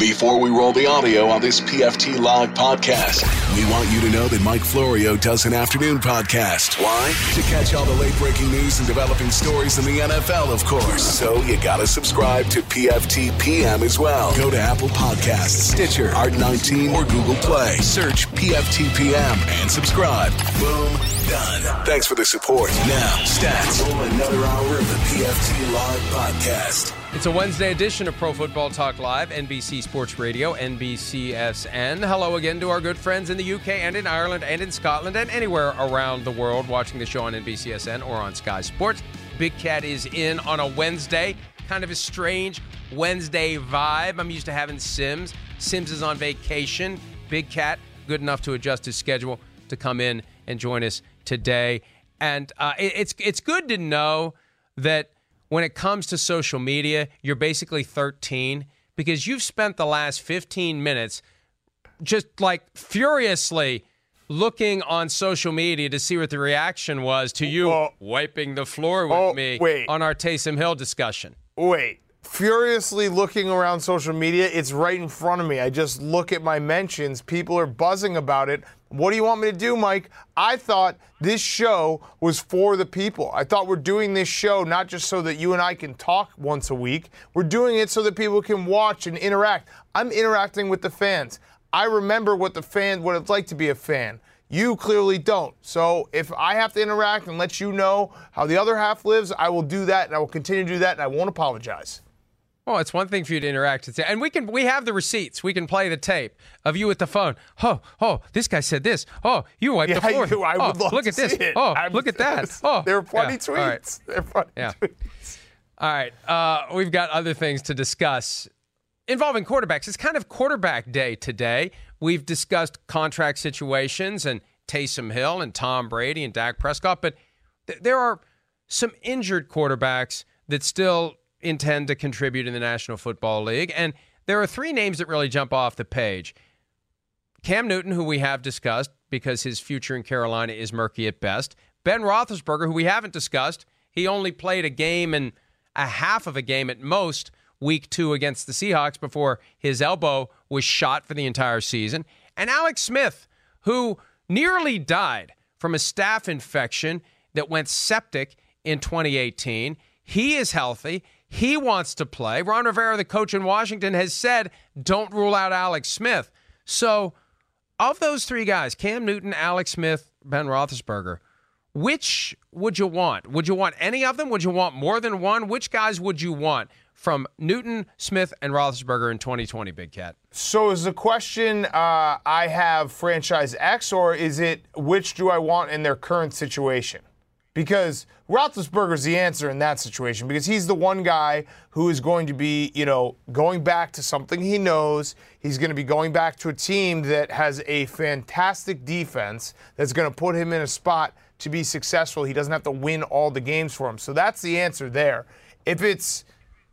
Before we roll the audio on this PFT Live podcast, we want you to know that Mike Florio does an afternoon podcast. Why? To catch all the late breaking news and developing stories in the NFL, of course. So you got to subscribe to PFT PM as well. Go to Apple Podcasts, Stitcher, Art19, or Google Play. Search PFT PM and subscribe. Boom, done. Thanks for the support. Now, stats. Roll another hour of the PFT Live podcast. It's a Wednesday edition of Pro Football Talk Live, NBC Sports Radio, NBCSN. Hello again to our good friends in the UK and in Ireland and in Scotland and anywhere around the world watching the show on NBCSN or on Sky Sports. Big Cat is in on a Wednesday, kind of a strange Wednesday vibe. I'm used to having Sims. Sims is on vacation. Big Cat, good enough to adjust his schedule to come in and join us today. And uh, it, it's it's good to know that when it comes to social media, you're basically 13 because you've spent the last 15 minutes just like furiously looking on social media to see what the reaction was to you Oh. wiping the floor with Oh, me wait. on our Taysom Hill discussion. Wait. Furiously looking around social media, it's right in front of me. I just look at my mentions. People are buzzing about it. What do you want me to do, Mike? I thought this show was for the people. I thought we're doing this show not just so that you and I can talk once a week. We're doing it so that people can watch and interact. I'm interacting with the fans. I remember what the fan what it's like to be a fan. You clearly don't. So if I have to interact and let you know how the other half lives, I will do that and I will continue to do that and I won't apologize. Oh, it's one thing for you to interact with, and we can we have the receipts. We can play the tape of you at the phone. Oh, oh, this guy said this. Oh, you wiped the floor. you- I oh, would love look to at this. it. Oh, I'm- look at that. Oh, there are funny yeah, all right. tweets. There are funny Yeah. tweets. All right, uh, we've got other things to discuss involving quarterbacks. It's kind of quarterback day today. We've discussed contract situations and Taysom Hill and Tom Brady and Dak Prescott, but th- there are some injured quarterbacks that still intend to contribute in the National Football League, and there are three names that really jump off the page. Cam Newton, who we have discussed because his future in Carolina is murky at best. Ben Roethlisberger, who we haven't discussed. He only played a game and a half of a game at most week two against the Seahawks before his elbow was shot for the entire season. And Alex Smith, who nearly died from a staph infection that went septic in 2018. He is healthy. He wants to play. Ron Rivera, the coach in Washington, has said, don't rule out Alex Smith. So, of those three guys, Cam Newton, Alex Smith, Ben Roethlisberger, which would you want? Would you want any of them? Would you want more than one? Which guys would you want from Newton, Smith, and Roethlisberger in 2020, Big Cat? So is the question uh, I have franchise X or is it which do I want in their current situation? Because Roethlisberger's the answer in that situation because he's the one guy who is going to be, you know, going back to something he knows. He's going to be going back to a team that has a fantastic defense that's going to put him in a spot to be successful. He doesn't have to win all the games for him. So that's the answer there. If it's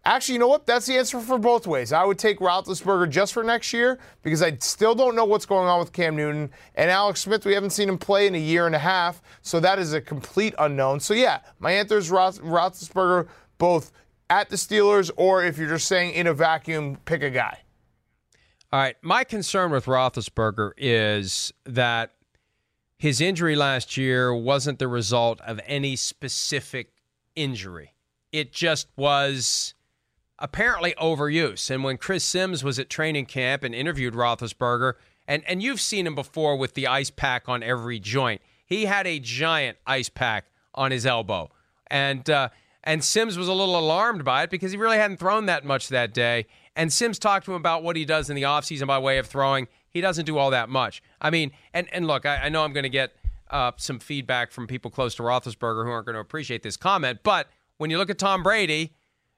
Actually, you know what? That's the answer for both ways. I would take Roethlisberger just for next year because I still don't know what's going on with Cam Newton. And Alex Smith, we haven't seen him play in a year and a half, so that is a complete unknown. So, yeah, my answer is Roth- Roethlisberger both at the Steelers or if you're just saying in a vacuum, pick a guy. All right. My concern with Roethlisberger is that his injury last year wasn't the result of any specific injury. It just was apparently overuse. And when Chris Sims was at training camp and interviewed Roethlisberger, and, and you've seen him before with the ice pack on every joint, he had a giant ice pack on his elbow. And, uh, and Sims was a little alarmed by it because he really hadn't thrown that much that day. And Sims talked to him about what he does in the offseason by way of throwing. He doesn't do all that much. I mean, and, and look, I, I know I'm going to get uh, some feedback from people close to Roethlisberger who aren't going to appreciate this comment, but when you look at Tom Brady,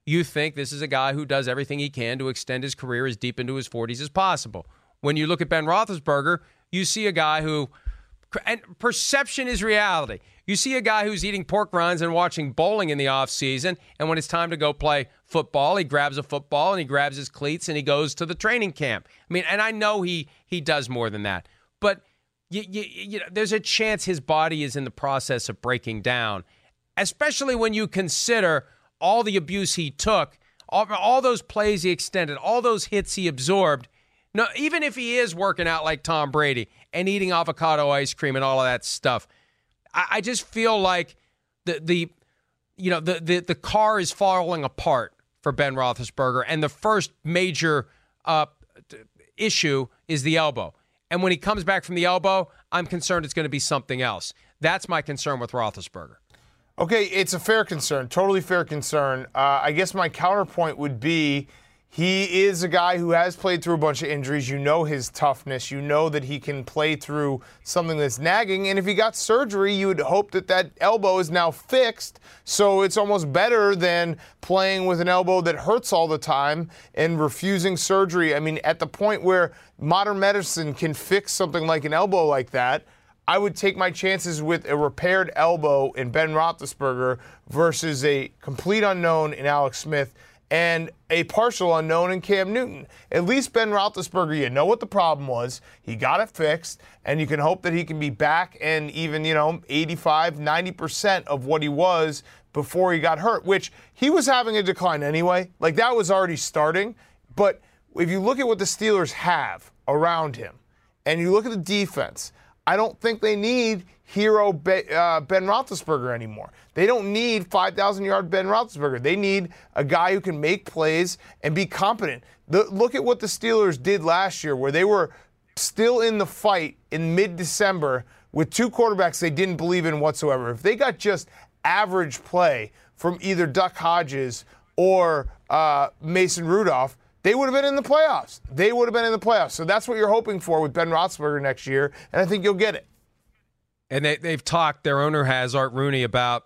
you think this is a guy who does everything he can to extend his career as deep into his 40s as possible. When you look at Ben Roethlisberger, you see a guy who, and perception is reality. You see a guy who's eating pork rinds and watching bowling in the offseason, and when it's time to go play football, he grabs a football and he grabs his cleats and he goes to the training camp. I mean, and I know he he does more than that, but you, you, you know, there's a chance his body is in the process of breaking down, especially when you consider – all the abuse he took, all, all those plays he extended, all those hits he absorbed. No, even if he is working out like Tom Brady and eating avocado ice cream and all of that stuff, I, I just feel like the the you know the, the the car is falling apart for Ben Roethlisberger, and the first major uh, issue is the elbow. And when he comes back from the elbow, I'm concerned it's going to be something else. That's my concern with Roethlisberger. Okay, it's a fair concern, totally fair concern. Uh, I guess my counterpoint would be he is a guy who has played through a bunch of injuries. You know his toughness. You know that he can play through something that's nagging. And if he got surgery, you would hope that that elbow is now fixed. So it's almost better than playing with an elbow that hurts all the time and refusing surgery. I mean, at the point where modern medicine can fix something like an elbow like that, I would take my chances with a repaired elbow in Ben Roethlisberger versus a complete unknown in Alex Smith and a partial unknown in Cam Newton. At least Ben Roethlisberger, you know what the problem was. He got it fixed, and you can hope that he can be back and even, you know, 85, 90% of what he was before he got hurt, which he was having a decline anyway. Like that was already starting. But if you look at what the Steelers have around him, and you look at the defense, I don't think they need hero uh, Ben Roethlisberger anymore. They don't need 5,000 yard Ben Roethlisberger. They need a guy who can make plays and be competent. The, look at what the Steelers did last year, where they were still in the fight in mid December with two quarterbacks they didn't believe in whatsoever. If they got just average play from either Duck Hodges or uh, Mason Rudolph, they would have been in the playoffs. They would have been in the playoffs. So that's what you're hoping for with Ben Roethlisberger next year, and I think you'll get it. And they, they've talked, their owner has, Art Rooney, about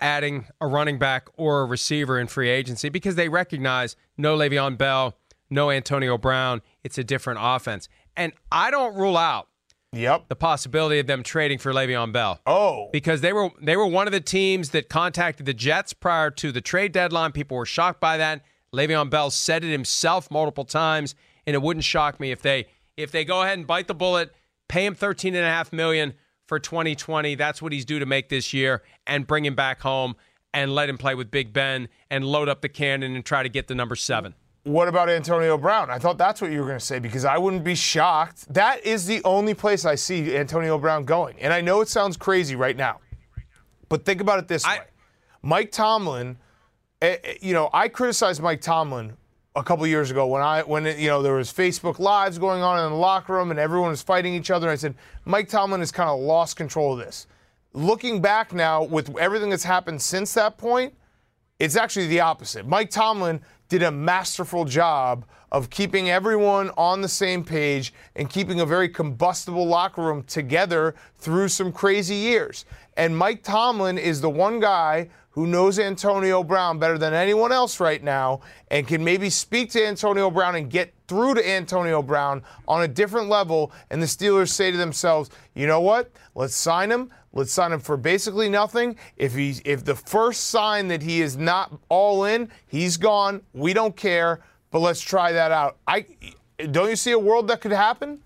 adding a running back or a receiver in free agency because they recognize no Le'Veon Bell, no Antonio Brown. It's a different offense. And I don't rule out Yep. The possibility of them trading for Le'Veon Bell. Oh. Because they were they were one of the teams that contacted the Jets prior to the trade deadline. People were shocked by that. Le'Veon Bell said it himself multiple times, and it wouldn't shock me if they if they go ahead and bite the bullet, pay him thirteen and a half million for 2020. That's what he's due to make this year, and bring him back home and let him play with Big Ben and load up the cannon and try to get the number seven. What about Antonio Brown? I thought that's what you were going to say because I wouldn't be shocked. That is the only place I see Antonio Brown going. And I know it sounds crazy right now, but think about it this I, way Mike Tomlin Eh, eh, you know, I criticized Mike Tomlin a couple years ago when I when you know there was Facebook lives going on in the locker room and everyone was fighting each other. I said Mike Tomlin has kind of lost control of this. Looking back now with everything that's happened since that point, It's actually the opposite. Mike Tomlin did a masterful job of keeping everyone on the same page and keeping a very combustible locker room together through some crazy years. And Mike Tomlin is the one guy who knows Antonio Brown better than anyone else right now and can maybe speak to Antonio Brown and get through to Antonio Brown on a different level. And the Steelers say to themselves, you know what? Let's sign him. Let's sign him for basically nothing. If he's if the first sign that he is not all in, he's gone. We don't care. But let's try that out. I don't you see a world that could happen?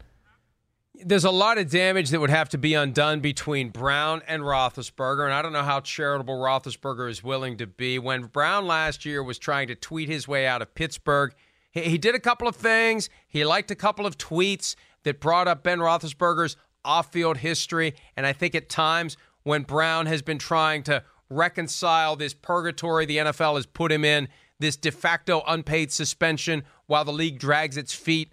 There's a lot of damage that would have to be undone between Brown and Roethlisberger, and I don't know how charitable Roethlisberger is willing to be. When Brown last year was trying to tweet his way out of Pittsburgh, he, he did a couple of things. He liked a couple of tweets that brought up Ben Roethlisberger's off-field history, and I think at times when Brown has been trying to reconcile this purgatory the NFL has put him in, this de facto unpaid suspension while the league drags its feet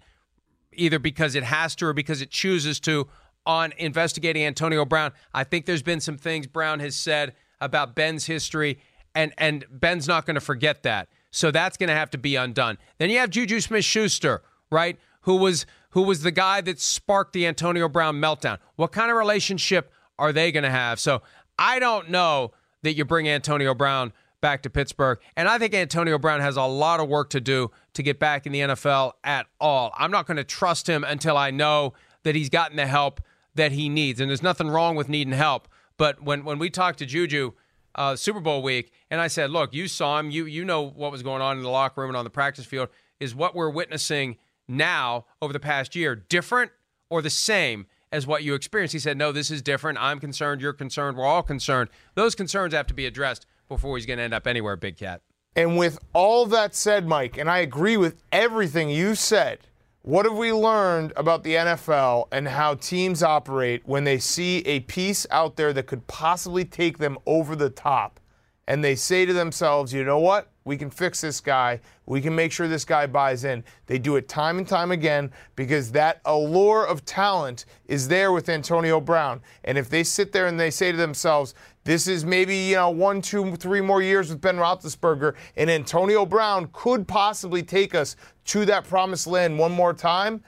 either because it has to or because it chooses to on investigating Antonio Brown. I think there's been some things Brown has said about Ben's history, and and Ben's not going to forget that. So that's going to have to be undone. Then you have Juju Smith-Schuster, right? Who was who was the guy that sparked the Antonio Brown meltdown? What kind of relationship are they going to have? So I don't know that you bring Antonio Brown back to Pittsburgh. And I think Antonio Brown has a lot of work to do to get back in the NFL at all. I'm not going to trust him until I know that he's gotten the help that he needs. And there's nothing wrong with needing help. But when, when we talked to Juju uh, Super Bowl week, and I said, look, you saw him, you you know what was going on in the locker room and on the practice field, is what we're witnessing now over the past year different or the same as what you experienced? He said, no, this is different. I'm concerned. You're concerned. We're all concerned. Those concerns have to be addressed before he's going to end up anywhere, Big Cat. And with all that said, Mike, and I agree with everything you said, what have we learned about the NFL and how teams operate when they see a piece out there that could possibly take them over the top? And they say to themselves, you know what? We can fix this guy. We can make sure this guy buys in. They do it time and time again because that allure of talent is there with Antonio Brown. And if they sit there and they say to themselves, this is maybe you know one, two, three more years with Ben Roethlisberger, and Antonio Brown could possibly take us to that promised land one more time.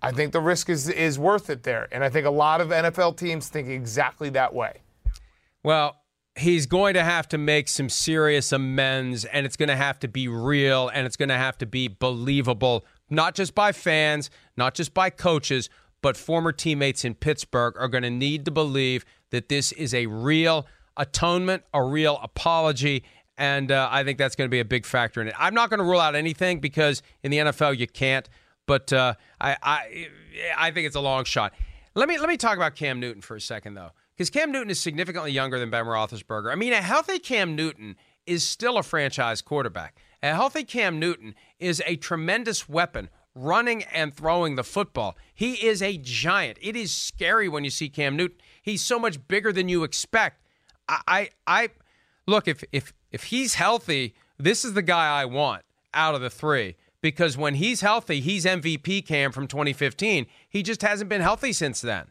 I think the risk is is worth it there, and I think a lot of NFL teams think exactly that way. Well, he's going to have to make some serious amends, and it's going to have to be real, and it's going to have to be believable, not just by fans, not just by coaches, but former teammates in Pittsburgh are going to need to believe that this is a real atonement, a real apology. And uh, I think that's going to be a big factor in it. I'm not going to rule out anything because in the NFL you can't, but uh, I, I, I think it's a long shot. Let me let me talk about Cam Newton for a second though, because Cam Newton is significantly younger than Ben Roethlisberger. I mean, a healthy Cam Newton is still a franchise quarterback. A healthy Cam Newton is a tremendous weapon running and throwing the football. He is a giant. It is scary when you see Cam Newton. He's so much bigger than you expect. I, I, I look if if if he's healthy, this is the guy I want out of the three because when he's healthy, he's MVP Cam from 2015. He just hasn't been healthy since then.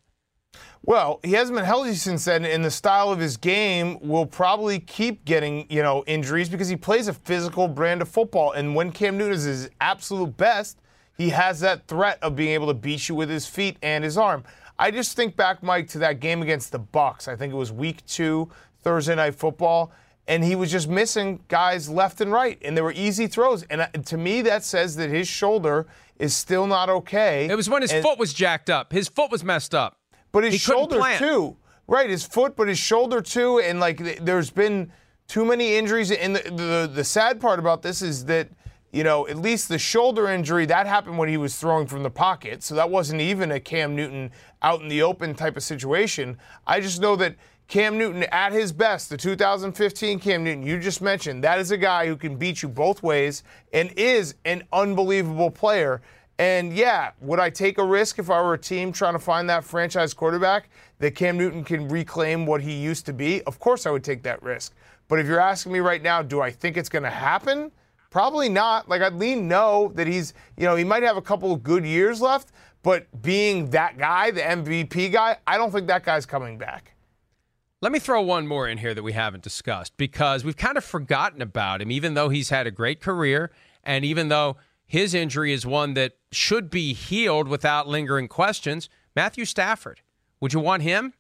Well, he hasn't been healthy since then, and the style of his game will probably keep getting, you know, injuries because he plays a physical brand of football. And when Cam Newton is his absolute best, he has that threat of being able to beat you with his feet and his arm. I just think back, Mike, to that game against the Bucs. I think it was Week Two, Thursday Night Football, and he was just missing guys left and right, and there were easy throws. And to me, that says that his shoulder is still not okay. It was when his and, foot was jacked up. His foot was messed up. But his he shoulder too, right? His foot, but his shoulder too, and like there's been too many injuries. And the, the the sad part about this is that you know, at least the shoulder injury, that happened when he was throwing from the pocket. So that wasn't even a Cam Newton out in the open type of situation. I just know that Cam Newton at his best, the 2015 Cam Newton you just mentioned, that is a guy who can beat you both ways and is an unbelievable player. And yeah, would I take a risk if I were a team trying to find that franchise quarterback that Cam Newton can reclaim what he used to be? Of course I would take that risk. But if you're asking me right now, do I think it's going to happen? Probably not. Like I'd lean no that he's, you know, he might have a couple of good years left, but being that guy, the MVP guy, I don't think that guy's coming back. Let me throw one more in here that we haven't discussed because we've kind of forgotten about him, even though he's had a great career and even though his injury is one that should be healed without lingering questions. Matthew Stafford. Would you want him?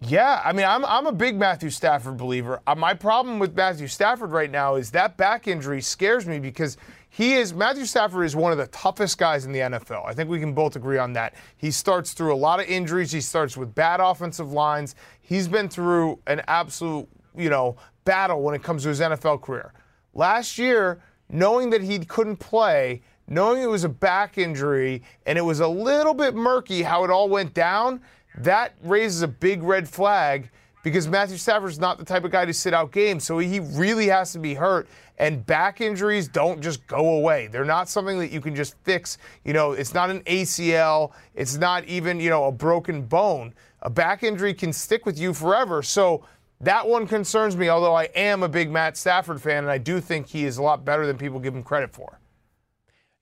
Yeah, I mean, I'm, I'm a big Matthew Stafford believer. Uh, my problem with Matthew Stafford right now is that back injury scares me because he is Matthew Stafford is one of the toughest guys in the NFL. I think we can both agree on that. He starts through a lot of injuries. He starts with bad offensive lines. He's been through an absolute, you know, battle when it comes to his NFL career. Last year, knowing that he couldn't play, knowing it was a back injury, and it was a little bit murky how it all went down, that raises a big red flag because Matthew Stafford's not the type of guy to sit out games. So he really has to be hurt. And back injuries don't just go away. They're not something that you can just fix. You know, it's not an ACL, it's not even, you know, a broken bone. A back injury can stick with you forever. So that one concerns me, although I am a big Matt Stafford fan, and I do think he is a lot better than people give him credit for.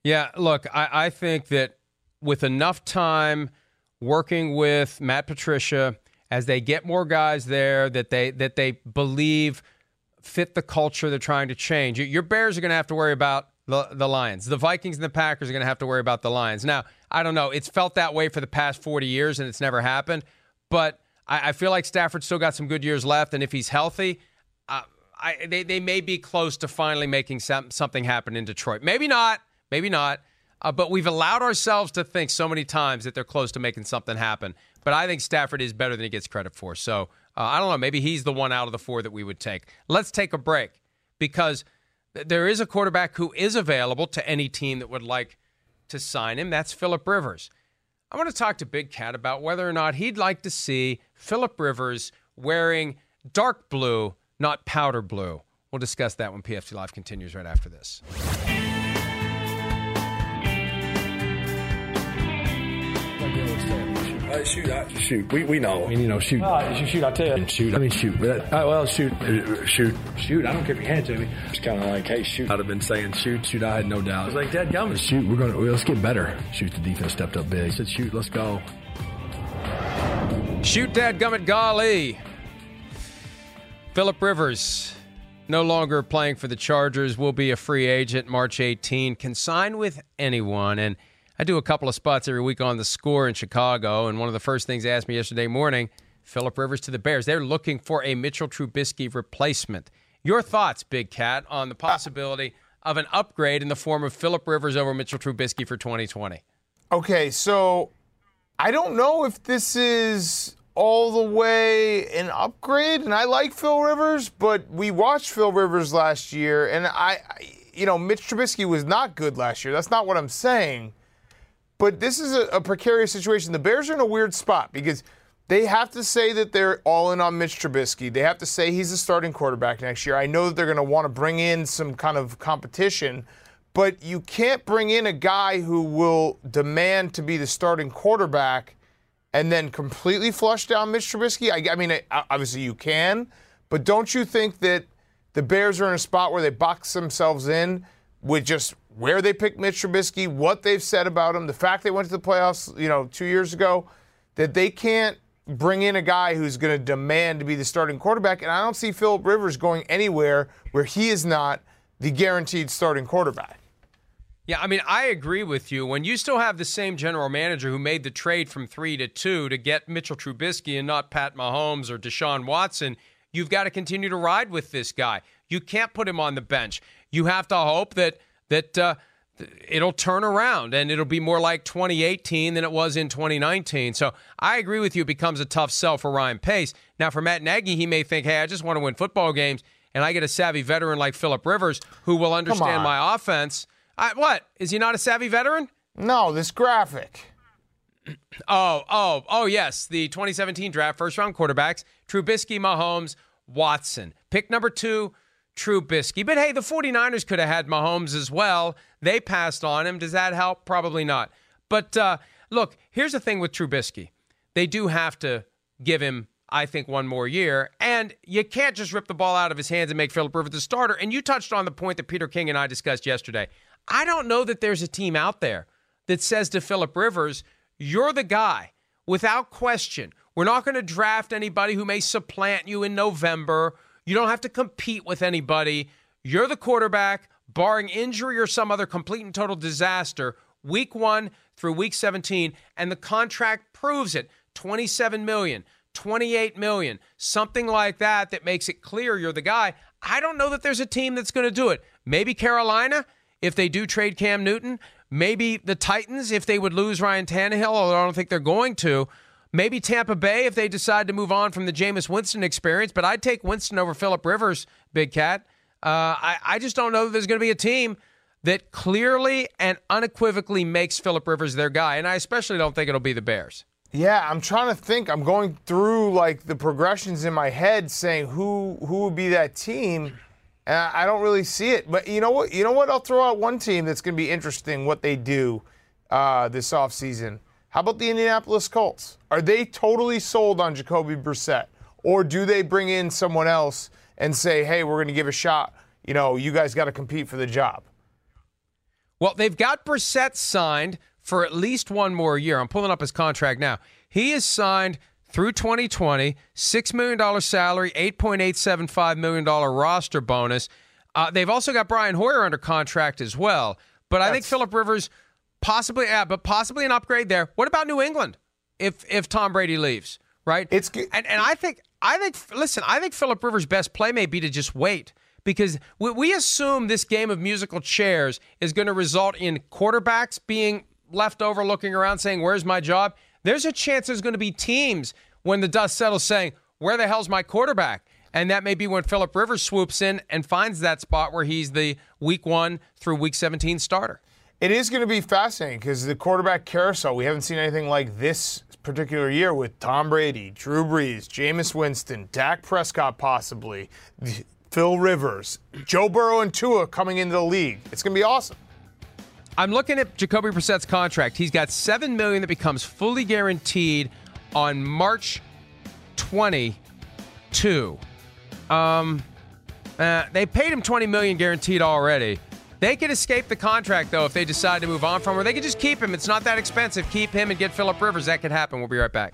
Yeah, look, I, I think that with enough time working with Matt Patricia, as they get more guys there that they that they believe fit the culture they're trying to change. Your Bears are going to have to worry about the, the Lions. The Vikings and the Packers are going to have to worry about the Lions. Now, I don't know. It's felt that way for the past 40 years and it's never happened. But I, I feel like Stafford still got some good years left. And if he's healthy, uh, I, they, they may be close to finally making some, something happen in Detroit. Maybe not. Maybe not. Uh, but we've allowed ourselves to think so many times that they're close to making something happen. But I think Stafford is better than he gets credit for. So uh, I don't know. Maybe he's the one out of the four that we would take. Let's take a break because there is a quarterback who is available to any team that would like to sign him. That's Philip Rivers. I want to talk to Big Cat about whether or not he'd like to see Philip Rivers wearing dark blue, not powder blue. We'll discuss that when PFT Live continues right after this. Uh, shoot, I, shoot. We, we know. I mean, you know, shoot. Uh, shoot, shoot, I tell you. Shoot. I mean, shoot. But that, uh, well, shoot. Uh, shoot. Shoot, I don't care if you hand it to me. It's kind of like, hey, shoot. I'd have been saying shoot, shoot. I had no doubt. I was like, Dad, gum. Shoot, we're going to, let's get better. Shoot, the defense stepped up big. I said, shoot, let's go. Shoot, Dad, gummit, golly. Philip Rivers, no longer playing for the Chargers, will be a free agent March 18. Can sign with anyone. And I do a couple of spots every week on the score in Chicago, and one of the first things they asked me yesterday morning, Philip Rivers to the Bears. They're looking for a Mitchell Trubisky replacement. Your thoughts, Big Cat, on the possibility of an upgrade in the form of Philip Rivers over Mitchell Trubisky for 2020? Okay, so I don't know if this is all the way an upgrade, and I like Phil Rivers, but we watched Phil Rivers last year, and I, you know, Mitch Trubisky was not good last year. That's not what I'm saying. But this is a, a, precarious situation. The Bears are in a weird spot because they have to say that they're all in on Mitch Trubisky. They have to say he's the starting quarterback next year. I know that they're going to want to bring in some kind of competition, but you can't bring in a guy who will demand to be the starting quarterback and then completely flush down Mitch Trubisky. I, I mean, obviously you can, but don't you think that the Bears are in a spot where they box themselves in with just where they picked Mitch Trubisky, what they've said about him, the fact they went to the playoffs, you know, two years ago, that they can't bring in a guy who's going to demand to be the starting quarterback. And I don't see Philip Rivers going anywhere where he is not the guaranteed starting quarterback. Yeah, I mean, I agree with you. When you still have the same general manager who made the trade from three to two to get Mitchell Trubisky and not Pat Mahomes or Deshaun Watson, you've got to continue to ride with this guy. You can't put him on the bench. You have to hope that that uh, it'll turn around and it'll be more like 2018 than it was in 2019. So I agree with you. It becomes a tough sell for Ryan Pace. Now, for Matt Nagy, he may think, hey, I just want to win football games, and I get a savvy veteran like Philip Rivers who will understand my offense. I, what? Is he not a savvy veteran? No, this graphic. Oh, oh, oh, yes. The 2017 draft, first round quarterbacks Trubisky, Mahomes, Watson. Pick number two, Trubisky. But hey, the 49ers could have had Mahomes as well. They passed on him. Does that help? Probably not. But uh, look, here's the thing with Trubisky they do have to give him, I think, one more year. And you can't just rip the ball out of his hands and make Philip Rivers the starter. And you touched on the point that Peter King and I discussed yesterday. I don't know that there's a team out there that says to Philip Rivers, you're the guy without question We're not going to draft anybody who may supplant you in November. You don't have to compete with anybody. You're the quarterback, barring injury or some other complete and total disaster, week one through week 17, and the contract proves it 27 million. 28 million, something like that, that makes it clear you're the guy. I don't know that there's a team that's going to do it. Maybe Carolina, if they do trade Cam Newton. Maybe the Titans, if they would lose Ryan Tannehill, although I don't think they're going to. Maybe Tampa Bay, if they decide to move on from the Jameis Winston experience. But I'd take Winston over Philip Rivers, Big Cat. Uh, I, I just don't know that there's going to be a team that clearly and unequivocally makes Philip Rivers their guy. And I especially don't think it'll be the Bears. Yeah, I'm trying to think. I'm going through like the progressions in my head, saying who who would be that team, and I don't really see it. But you know what? You know what? I'll throw out one team that's going to be interesting. What they do uh, this offseason. How about the Indianapolis Colts? Are they totally sold on Jacoby Brissett, or do they bring in someone else and say, "Hey, we're going to give a shot"? You know, you guys got to compete for the job. Well, they've got Brissett signed for at least one more year. I'm pulling up his contract now. He is signed through 2020, $6 million salary, $8.875 million roster bonus. Uh, they've also got Brian Hoyer under contract as well. But I think Philip Rivers possibly, yeah, but possibly an upgrade there. What about New England if if Tom Brady leaves? Right? It's and and I think I think listen, I think Philip Rivers' best play may be to just wait because we, we assume this game of musical chairs is going to result in quarterbacks being left over looking around saying, Where's my job? There's a chance there's going to be teams when the dust settles saying, Where the hell's my quarterback? And that may be when Philip Rivers swoops in and finds that spot where he's the week one through week 17 starter. It is going to be fascinating because the quarterback carousel, we haven't seen anything like this particular year with Tom Brady, Drew Brees, Jameis Winston, Dak Prescott possibly, Phil Rivers, Joe Burrow, and Tua coming into the league. It's going to be awesome. I'm looking at Jacoby Brissett's contract. He's got seven million that becomes fully guaranteed on March 22. Um, uh, they paid him 20 million guaranteed already. They could escape the contract though if they decide to move on from, him, or they could just keep him. It's not that expensive. Keep him and get Philip Rivers. That could happen. We'll be right back.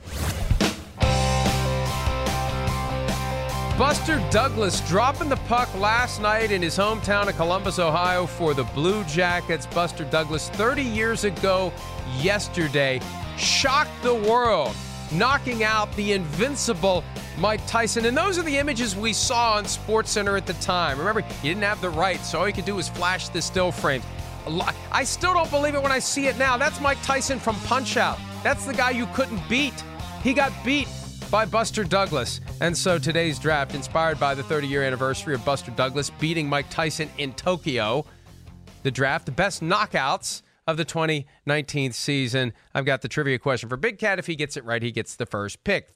Buster Douglas dropping the puck last night in his hometown of Columbus, Ohio for the Blue Jackets. Buster Douglas, 30 years ago yesterday, shocked the world, knocking out the invincible Mike Tyson. And those are the images we saw on SportsCenter at the time. Remember, he didn't have the rights, so all he could do was flash the still frames. I still don't believe it when I see it now. That's Mike Tyson from Punch Out. That's the guy you couldn't beat. He got beat by Buster Douglas. And so today's draft, inspired by the 30 year anniversary of Buster Douglas beating Mike Tyson in Tokyo, the draft, the best knockouts of the 2019 season. I've got the trivia question for Big Cat. If he gets it right, he gets the first pick.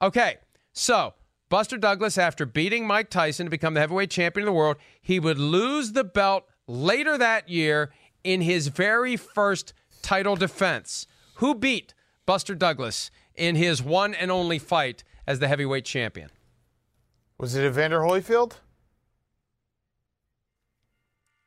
Okay, so Buster Douglas, after beating Mike Tyson to become the heavyweight champion of the world, he would lose the belt later that year in his very first title defense. Who beat Buster Douglas in his one and only fight as the heavyweight champion. Was it Evander Holyfield?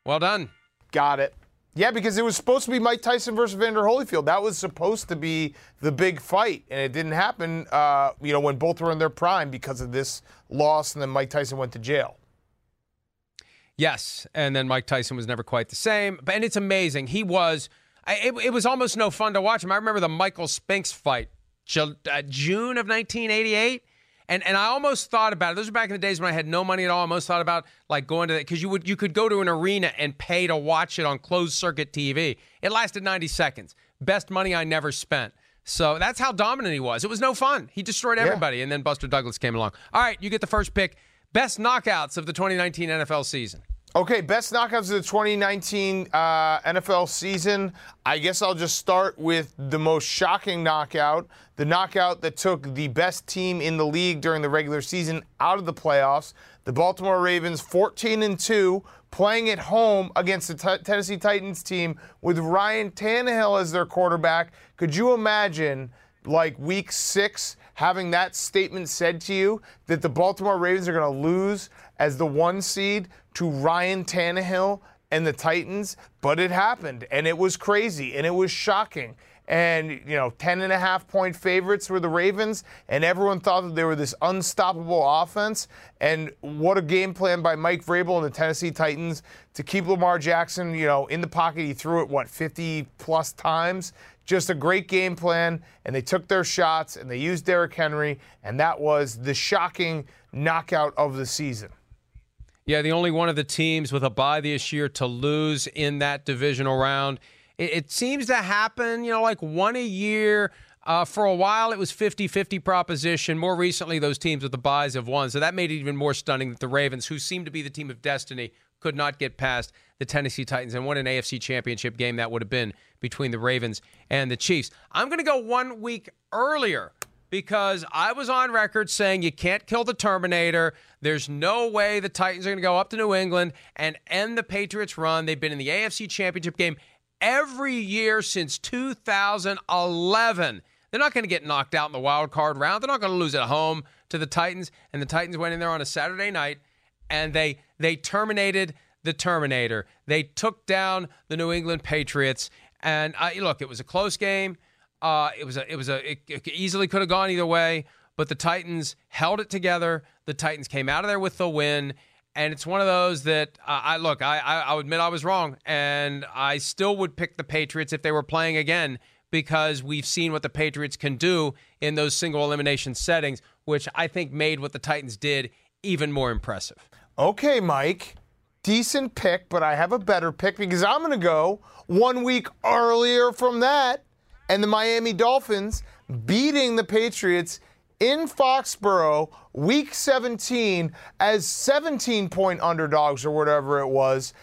Well done. Got it. Yeah, because it was supposed to be Mike Tyson versus Vander Holyfield. That was supposed to be the big fight, and it didn't happen. Uh, you know, when both were in their prime because of this loss, and then Mike Tyson went to jail. Yes, and then Mike Tyson was never quite the same. But and it's amazing. He was. It, it was almost no fun to watch him. I remember the Michael Spinks fight uh, June of 1988. And, and I almost thought about it. Those were back in the days when I had no money at all. I almost thought about like going to that because you would you could go to an arena and pay to watch it on closed circuit TV. It lasted 90 seconds. Best money I never spent. So that's how dominant he was. It was no fun. He destroyed everybody. Yeah. And then Buster Douglas came along. All right, you get the first pick. Best knockouts of the 2019 NFL season. Okay, best knockouts of the 2019 uh, NFL season. I guess I'll just start with the most shocking knockout, the knockout that took the best team in the league during the regular season out of the playoffs. The Baltimore Ravens, 14 and 2, playing at home against the t- Tennessee Titans team with Ryan Tannehill as their quarterback. Could you imagine, like week six, having that statement said to you that the Baltimore Ravens are going to lose as the one seed to Ryan Tannehill and the Titans, but it happened and it was crazy and it was shocking. and you know 10 and a half point favorites were the ravens and everyone thought that they were this unstoppable offense. And what a game plan by mike vrabel and the tennessee titans to keep lamar jackson you know in the pocket. He threw it what 50 plus times? Just a great game plan and they took their shots and they used Derrick henry and that was the shocking knockout of the season Yeah, the only one of the teams with a bye this year to lose in that divisional round. It, it seems to happen, you know, like one a year. Uh, for a while, it was 50 50 proposition. More recently, those teams with the buys have won. So that made it even more stunning that the Ravens, who seemed to be the team of destiny, could not get past the Tennessee Titans. And what an AFC championship game that would have been between the Ravens and the Chiefs. I'm going to go one week earlier because I was on record saying you can't kill the Terminator. There's no way the Titans are going to go up to New England and end the Patriots' run. They've been in the AFC Championship game every year since 2011. They're not going to get knocked out in the wild card round. They're not going to lose at home to the Titans. And the Titans went in there on a Saturday night and they they terminated the Terminator. They took down the New England Patriots. And I, look, it was a close game. Uh, it was a, it was a, it, it easily could have gone either way, but the Titans held it together. The Titans came out of there with the win, and it's one of those that uh, I look. I, I I'll admit I was wrong, and I still would pick the Patriots if they were playing again because we've seen what the Patriots can do in those single elimination settings, which I think made what the Titans did even more impressive. Okay, Mike. Decent pick, but I have a better pick because I'm going to go one week earlier from that and the Miami Dolphins beating the Patriots in Foxborough week 17 as 17 point underdogs or whatever it was.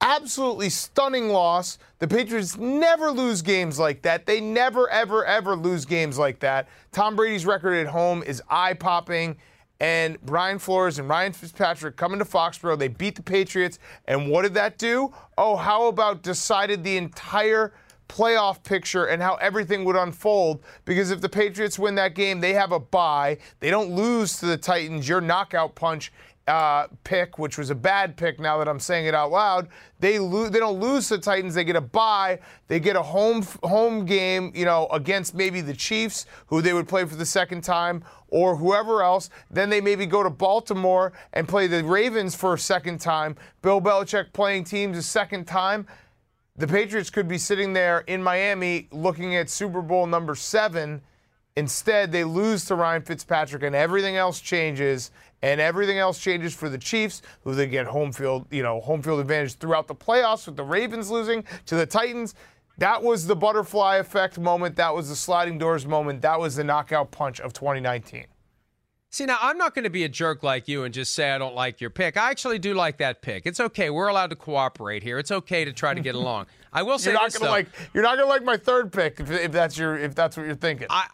Absolutely stunning loss. The Patriots never lose games like that. They never, ever, ever lose games like that. Tom Brady's record at home is eye popping and Brian Flores and Ryan Fitzpatrick coming to Foxborough. They beat the Patriots. And what did that do? Oh, how about decided the entire playoff picture and how everything would unfold? Because if the Patriots win that game, they have a bye. They don't lose to the Titans. Your knockout punch uh, pick, which was a bad pick. Now that I'm saying it out loud, they lose. They don't lose to the Titans. They get a bye. They get a home home game, you know, against maybe the Chiefs, who they would play for the second time, or whoever else. Then they maybe go to Baltimore and play the Ravens for a second time. Bill Belichick playing teams a second time. The Patriots could be sitting there in Miami looking at Super Bowl number seven. Instead, they lose to Ryan Fitzpatrick, and everything else changes and everything else changes for the Chiefs, who they get home field, you know, home field advantage throughout the playoffs with the Ravens losing to the Titans. That was the butterfly effect moment. That was the sliding doors moment. That was the knockout punch of 2019. See, now I'm not going to be a jerk like you and just say I don't like your pick. I actually do like that pick. It's okay. We're allowed to cooperate here. It's okay to try to get along. I will say you're not gonna though. like you're not gonna like my third pick if, if that's your if that's what you're thinking. I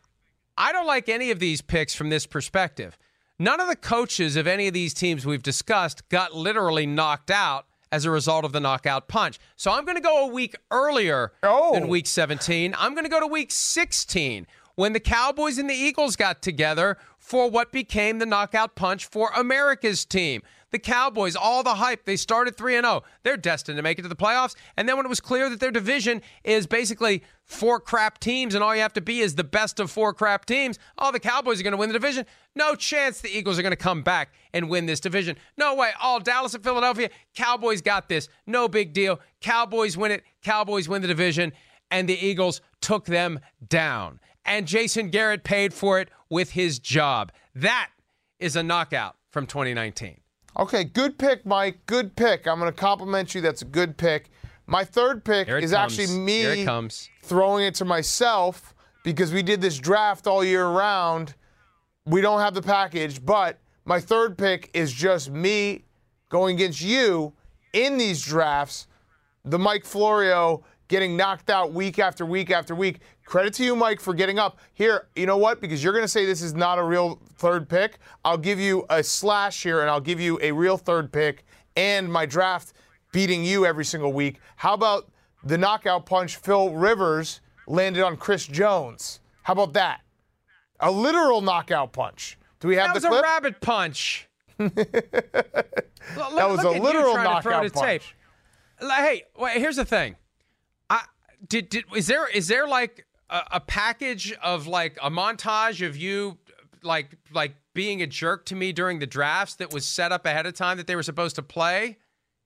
I don't like any of these picks from this perspective. None of the coaches of any of these teams we've discussed got literally knocked out as a result of the knockout punch. So I'm going to go a week earlier Oh. than week 17. I'm going to go to week 16 when the Cowboys and the Eagles got together for what became the knockout punch for America's team. The Cowboys, all the hype, they started 3 and 0. They're destined to make it to the playoffs. And then when it was clear that their division is basically four crap teams and all you have to be is the best of four crap teams, oh, the Cowboys are going to win the division. No chance the Eagles are going to come back and win this division. No way. All Dallas and Philadelphia, Cowboys got this. No big deal. Cowboys win it. Cowboys win the division. And the Eagles took them down. And Jason Garrett paid for it with his job. That is a knockout from 2019. Okay, good pick, Mike. Good pick. I'm going to compliment you. That's a good pick. My third pick is comes. actually it me comes. throwing it to myself because we did this draft all year round. We don't have the package, but my third pick is just me going against you in these drafts. The Mike Florio getting knocked out week after week after week. Credit to you, Mike, for getting up. Here, you know what? Because you're going to say this is not a real third pick, I'll give you a slash here and I'll give you a real third pick and my draft beating you every single week. How about the knockout punch Phil Rivers landed on Chris Jones? How about that? A literal knockout punch. Do we have That was a rabbit punch. That was a literal knockout punch. Like, Hey, wait, here's the thing. I did, did is there is there like a, a package of like a montage of you like like being a jerk to me during the drafts that was set up ahead of time that they were supposed to play?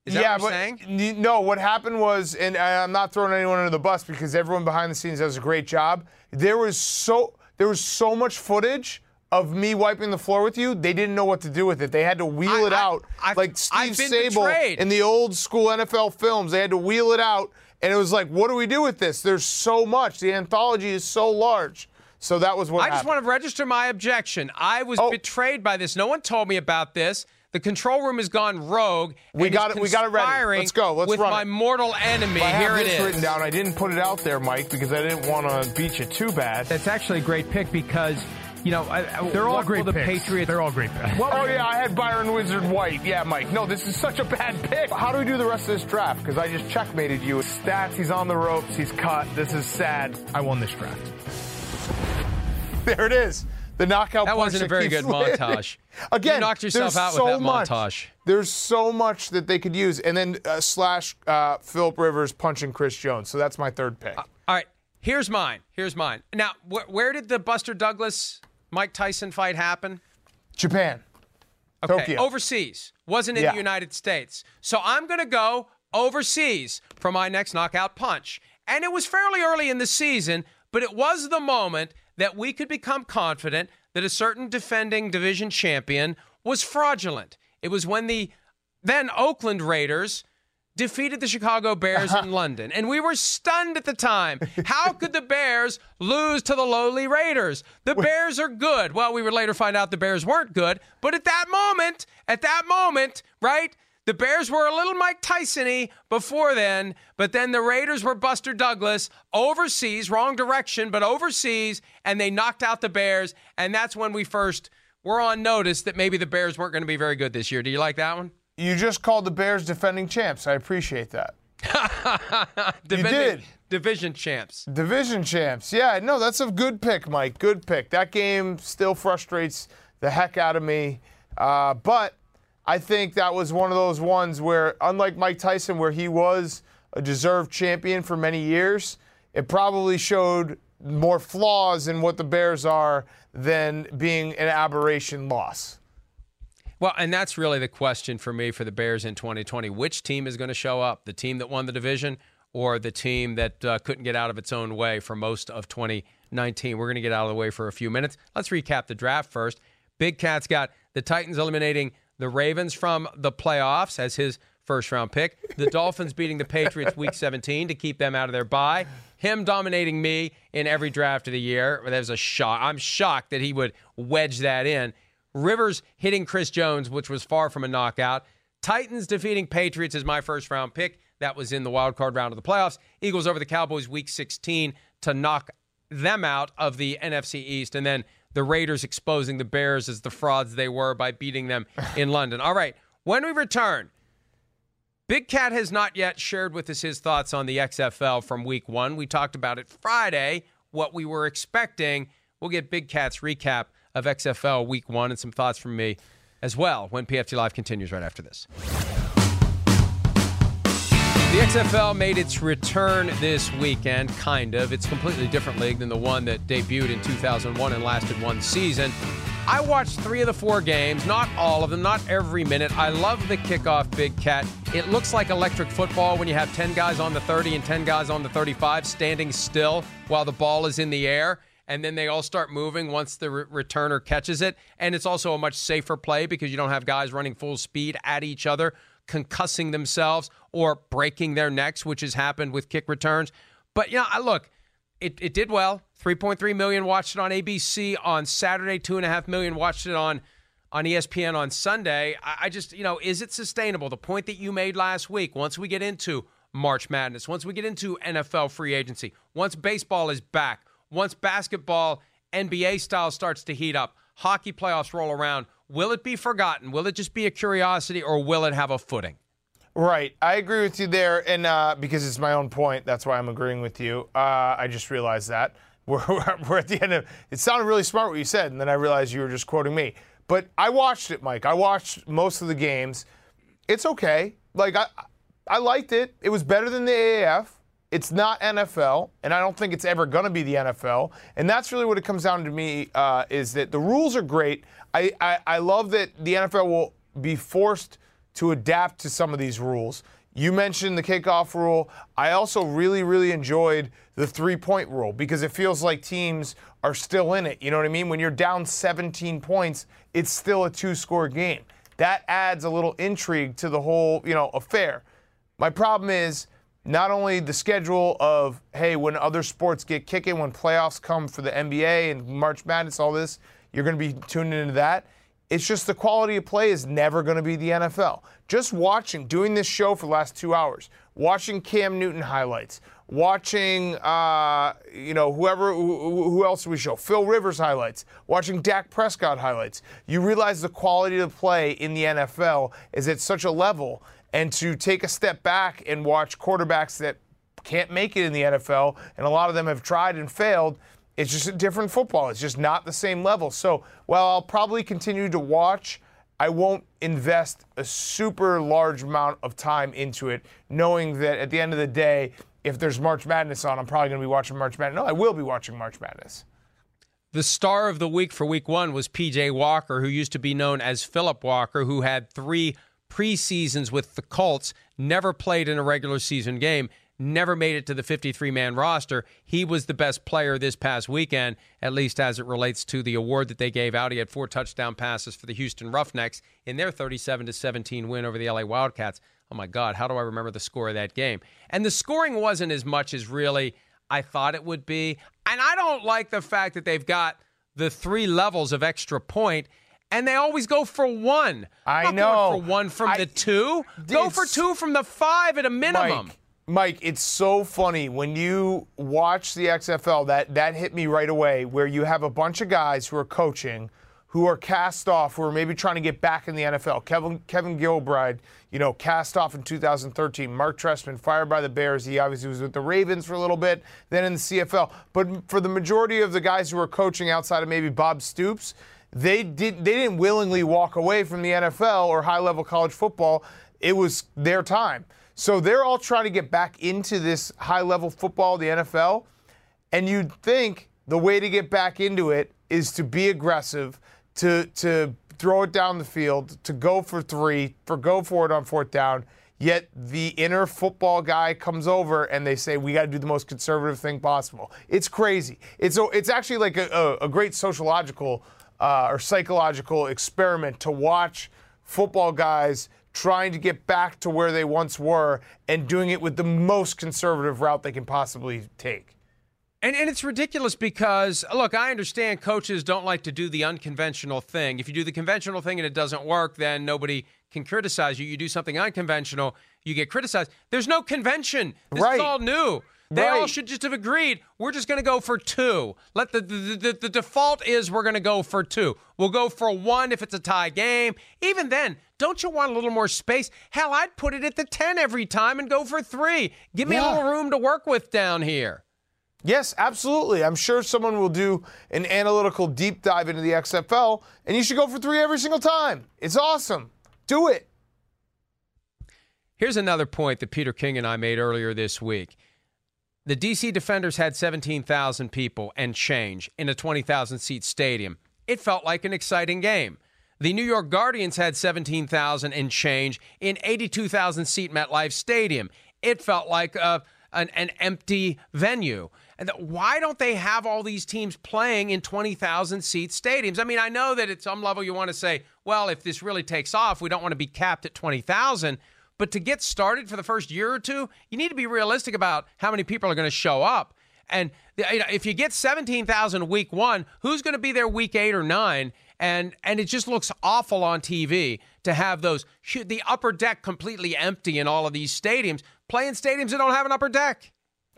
Is that yeah, what you're but saying? no. What happened was, and I- I'm not throwing anyone under the bus because everyone behind the scenes does a great job. There was so there was so much footage of me wiping the floor with you. They didn't know what to do with it. They had to wheel I- it I- out I've- like Steve Sabol betrayed. in the old school NFL films. They had to wheel it out, and it was like, what do we do with this? There's so much. The anthology is so large. So that was what I just want to register my objection. I was Oh. betrayed by this. No one told me about this. The control room has gone rogue. We got is it- we got it ready. Let's go. Let's with run my it. mortal enemy. I Here it this is. written down. I didn't put it out there, Mike, because I didn't want to beat you too bad. That's actually a great pick because, you know, I, I- They're all great the picks. Patriots. They're all great picks. oh yeah, I had Byron Whizzer White. Yeah, Mike. No, this is such a bad pick. How do we do the rest of this draft? Because I just checkmated you. Stats. He's on the ropes. He's cut. This is sad. I won this draft. There it is. The knockout. That wasn't a very good landing. montage. Again, You knocked yourself there's out with that much. montage. There's so much that they could use, and then uh, slash uh, Philip Rivers punching Chris Jones. So that's my third pick. All right, here's mine. Here's mine. Now, wh- where did the Buster Douglas Mike Tyson fight happen? Japan. Okay, Tokyo. overseas. Wasn't in Yeah. the United States. So I'm going to go overseas for my next knockout punch. And it was fairly early in the season, but it was the moment that we could become confident that a certain defending division champion was fraudulent. It was when the then Oakland Raiders defeated the Chicago Bears in London. And we were stunned at the time. How could the Bears lose to the lowly Raiders? The Bears are good. Well, we would later find out the Bears weren't good. But at that moment, at that moment, right? The Bears were a little Mike Tyson y before then, but then the Raiders were Buster Douglas overseas, wrong direction, but overseas, and they knocked out the Bears. And that's when we first were on notice that maybe the Bears weren't going to be very good this year. Do you like that one? You just called the Bears defending champs. I appreciate that. Defending did. Division champs. Division champs. Yeah, no, that's a good pick, Mike. Good pick. That game still frustrates the heck out of me. Uh, but I think that was one of those ones where, unlike Mike Tyson, where he was a deserved champion for many years, it probably showed more flaws in what the Bears are than being an aberration loss. Well, and that's really the question for me for the Bears in 2020. Which team is going to show up? The team that won the division or the team that uh, couldn't get out of its own way for most of 2019? We're going to get out of the way for a few minutes. Let's recap the draft first. Big Cat's got the Titans eliminating the Ravens from the playoffs as his first round pick. The Dolphins beating the Patriots week 17 to keep them out of their bye. Him dominating me in every draft of the year. That was a shock. I'm shocked that he would wedge that in. Rivers hitting Chris Jones, which was far from a knockout. Titans defeating Patriots is my first round pick. That was in the wild card round of the playoffs. Eagles over the Cowboys week 16 to knock them out of the NFC East. And then the Raiders exposing the Bears as the frauds they were by beating them in London. All right. When we return, Big Cat has not yet shared with us his thoughts on the XFL from week one. We talked about it Friday, what we were expecting. We'll get Big Cat's recap of XFL week one and some thoughts from me as well when PFT Live continues right after this. The XFL made its return this weekend, kind of. It's a completely different league than the one that debuted in 2001 and lasted one season. I watched three of the four games, not all of them, not every minute. I love the kickoff, Big Cat. It looks like electric football when you have 10 guys on the 30 and 10 guys on the 35 standing still while the ball is in the air. And then they all start moving once the re- returner catches it. And it's also a much safer play because you don't have guys running full speed at each other, concussing themselves or breaking their necks, which has happened with kick returns. But, you know, I look, it, it did well. 3.3 million watched it on ABC on Saturday. Two and a half million watched it on on ESPN on Sunday. I, I just, you know, is it sustainable? The point that you made last week. Once we get into March Madness, once we get into NFL free agency, once baseball is back, once basketball NBA style starts to heat up, hockey playoffs roll around, will it be forgotten? Will it just be a curiosity, or will it have a footing? Right. I agree with you there. And uh, because it's my own point, that's why I'm agreeing with you. Uh, I just realized that. We're, we're at the end of it. sounded really smart what you said, and then I realized you were just quoting me. But I watched it, Mike. I watched most of the games. It's okay. Like, I, I liked it. It was better than the AAF. It's not NFL, and I don't think it's ever going to be the NFL. And that's really what it comes down to me uh, is that the rules are great. I, I, I love that the NFL will be forced to adapt to some of these rules. You mentioned the kickoff rule. I also really, really enjoyed the three point rule because it feels like teams are still in it. You know what I mean? When you're down 17 points, it's still a two score game. That adds a little intrigue to the whole, you know, affair. My problem is not only the schedule of, hey, when other sports get kicking, when playoffs come for the NBA and March Madness, all this, you're going to be tuning into that. It's just the quality of play is never going to be the NFL. Just watching, doing this show for the last two hours, watching Cam Newton highlights, watching, uh, you know, whoever, who, who else we show, Phil Rivers highlights, watching Dak Prescott highlights, you realize the quality of play in the NFL is at such a level. And to take a step back and watch quarterbacks that can't make it in the NFL, and a lot of them have tried and failed, it's just a different football. It's just not the same level. So, while I'll probably continue to watch, I won't invest a super large amount of time into it, knowing that at the end of the day, if there's March Madness on, I'm probably going to be watching March Madness. No, I will be watching March Madness. The star of the week for week one was PJ Walker, who used to be known as Philip Walker, who had three preseasons with the Colts, never played in a regular season game never made it to the 53 man roster. He was the best player this past weekend, at least as it relates to the award that they gave out. He had four touchdown passes for the Houston Roughnecks in their 37 to 17 win over the LA Wildcats. Oh my God, how do I remember the score of that game? And the scoring wasn't as much as really I thought it would be. And I don't like the fact that they've got the three levels of extra point and they always go for one. I know. for one from I, the two. Go for two from the five at a minimum. Mike, Mike, it's so funny when you watch the XFL. That that hit me right away. Where you have a bunch of guys who are coaching, who are cast off, who are maybe trying to get back in the NFL. Kevin Kevin Gilbride, you know, cast off in 2013. Mark Trestman fired by the Bears. He obviously was with the Ravens for a little bit, then in the CFL. But for the majority of the guys who are coaching outside of maybe Bob Stoops, they did they didn't willingly walk away from the NFL or high level college football. It was their time. So they're all trying to get back into this high level football, the NFL. And you'd think the way to get back into it is to be aggressive, to, to throw it down the field, to go for three, for go for it on fourth down. Yet the inner football guy comes over and they say, we got to do the most conservative thing possible. It's crazy. It's, it's actually like a, a, a great sociological uh, or psychological experiment to watch football guys trying to get back to where they once were and doing it with the most conservative route they can possibly take. And, and it's ridiculous because, look, I understand coaches don't like to do the unconventional thing. If you do the conventional thing and it doesn't work, then nobody can criticize you. You do something unconventional, you get criticized. There's no convention. This right. is all new. They right. all should just have agreed. We're just going to go for two. Let the the, the the default is we're going to go for two. We'll go for one if it's a tie game. Even then, don't you want a little more space? Hell, I'd put it at the ten every time and go for three. Give me Yeah. a little room to work with down here. Yes, absolutely. I'm sure someone will do an analytical deep dive into the XFL, and you should go for three every single time. It's awesome. Do it. Here's another point that Peter King and I made earlier this week. The DC Defenders had 17,000 people and change in a 20,000 seat stadium. It felt like an exciting game. The New York Guardians had 17,000 and change in 82,000 seat MetLife Stadium. It felt like a, an, an empty venue. And why don't they have all these teams playing in 20,000 seat stadiums? I mean, I know that at some level you want to say, well, if this really takes off, we don't want to be capped at 20,000. But to get started for the first year or two, you need to be realistic about how many people are going to show up. And if you get 17,000 week one, who's going to be there week eight or nine? And and it just looks awful on TV to have those the upper deck completely empty in all of these stadiums. Playing stadiums that don't have an upper deck.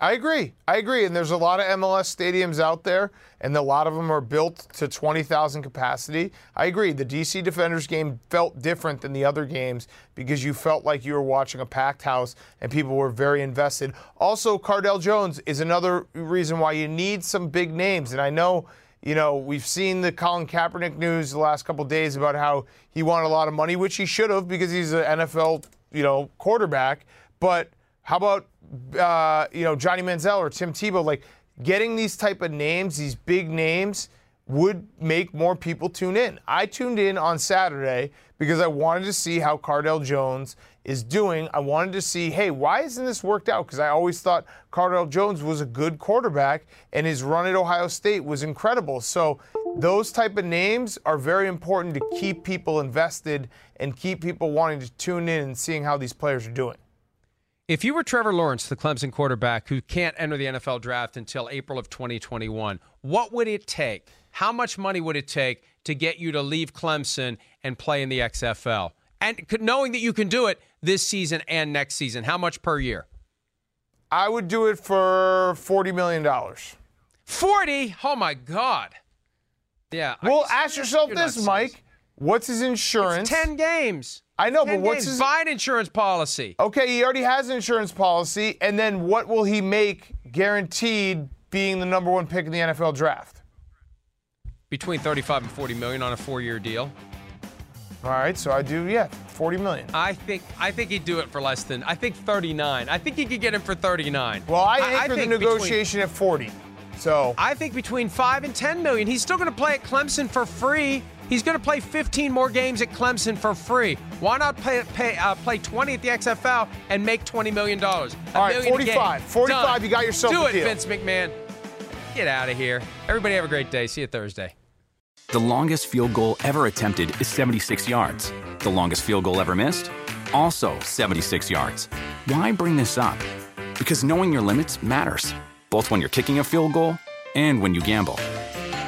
I agree. I agree. And there's a lot of MLS stadiums out there, and a lot of them are built to 20,000 capacity. I agree. The DC Defenders game felt different than the other games because you felt like you were watching a packed house and people were very invested. Also, Cardale Jones is another reason why you need some big names. And I know, you know, we've seen the Colin Kaepernick news the last couple days about how he wanted a lot of money, which he should have because he's an NFL, you know, quarterback. But How about uh, you know Johnny Manziel or Tim Tebow? Like getting these type of names, these big names, would make more people tune in. I tuned in on Saturday because I wanted to see how Cardale Jones is doing. I wanted to see, hey, why isn't this worked out? Because I always thought Cardale Jones was a good quarterback and his run at Ohio State was incredible. So those type of names are very important to keep people invested and keep people wanting to tune in and seeing how these players are doing. If you were Trevor Lawrence, the Clemson quarterback who can't enter the NFL draft until April of 2021, what would it take? How much money would it take to get you to leave Clemson and play in the XFL? And knowing that you can do it this season and next season, how much per year? I would do it for $40 million. 40? Oh my God. Yeah. Well, ask yourself this, Mike. What's his insurance? It's 10 games. I know, but what's his buy an insurance policy? Okay, he already has an insurance policy, and then what will he make guaranteed being the number one pick in the NFL draft? Between 35 and 40 million on a four-year deal. All right, so I do, yeah, 40 million. I think I think he'd do it for less than I think 39. I think he could get him for 39. Well, I anchor the negotiation between, at 40. So I think between 5 and 10 million. He's still going to play at Clemson for free. He's going to play 15 more games at Clemson for free. Why not pay, pay uh, play 20 at the XFL and make 20 million dollars? All right, 45. 45, Done. you got yourself Do a it, deal. Vince McMahon. Get out of here. Everybody have a great day. See you Thursday. The longest field goal ever attempted is 76 yards. The longest field goal ever missed? Also 76 yards. Why bring this up? Because knowing your limits matters, both when you're kicking a field goal and when you gamble.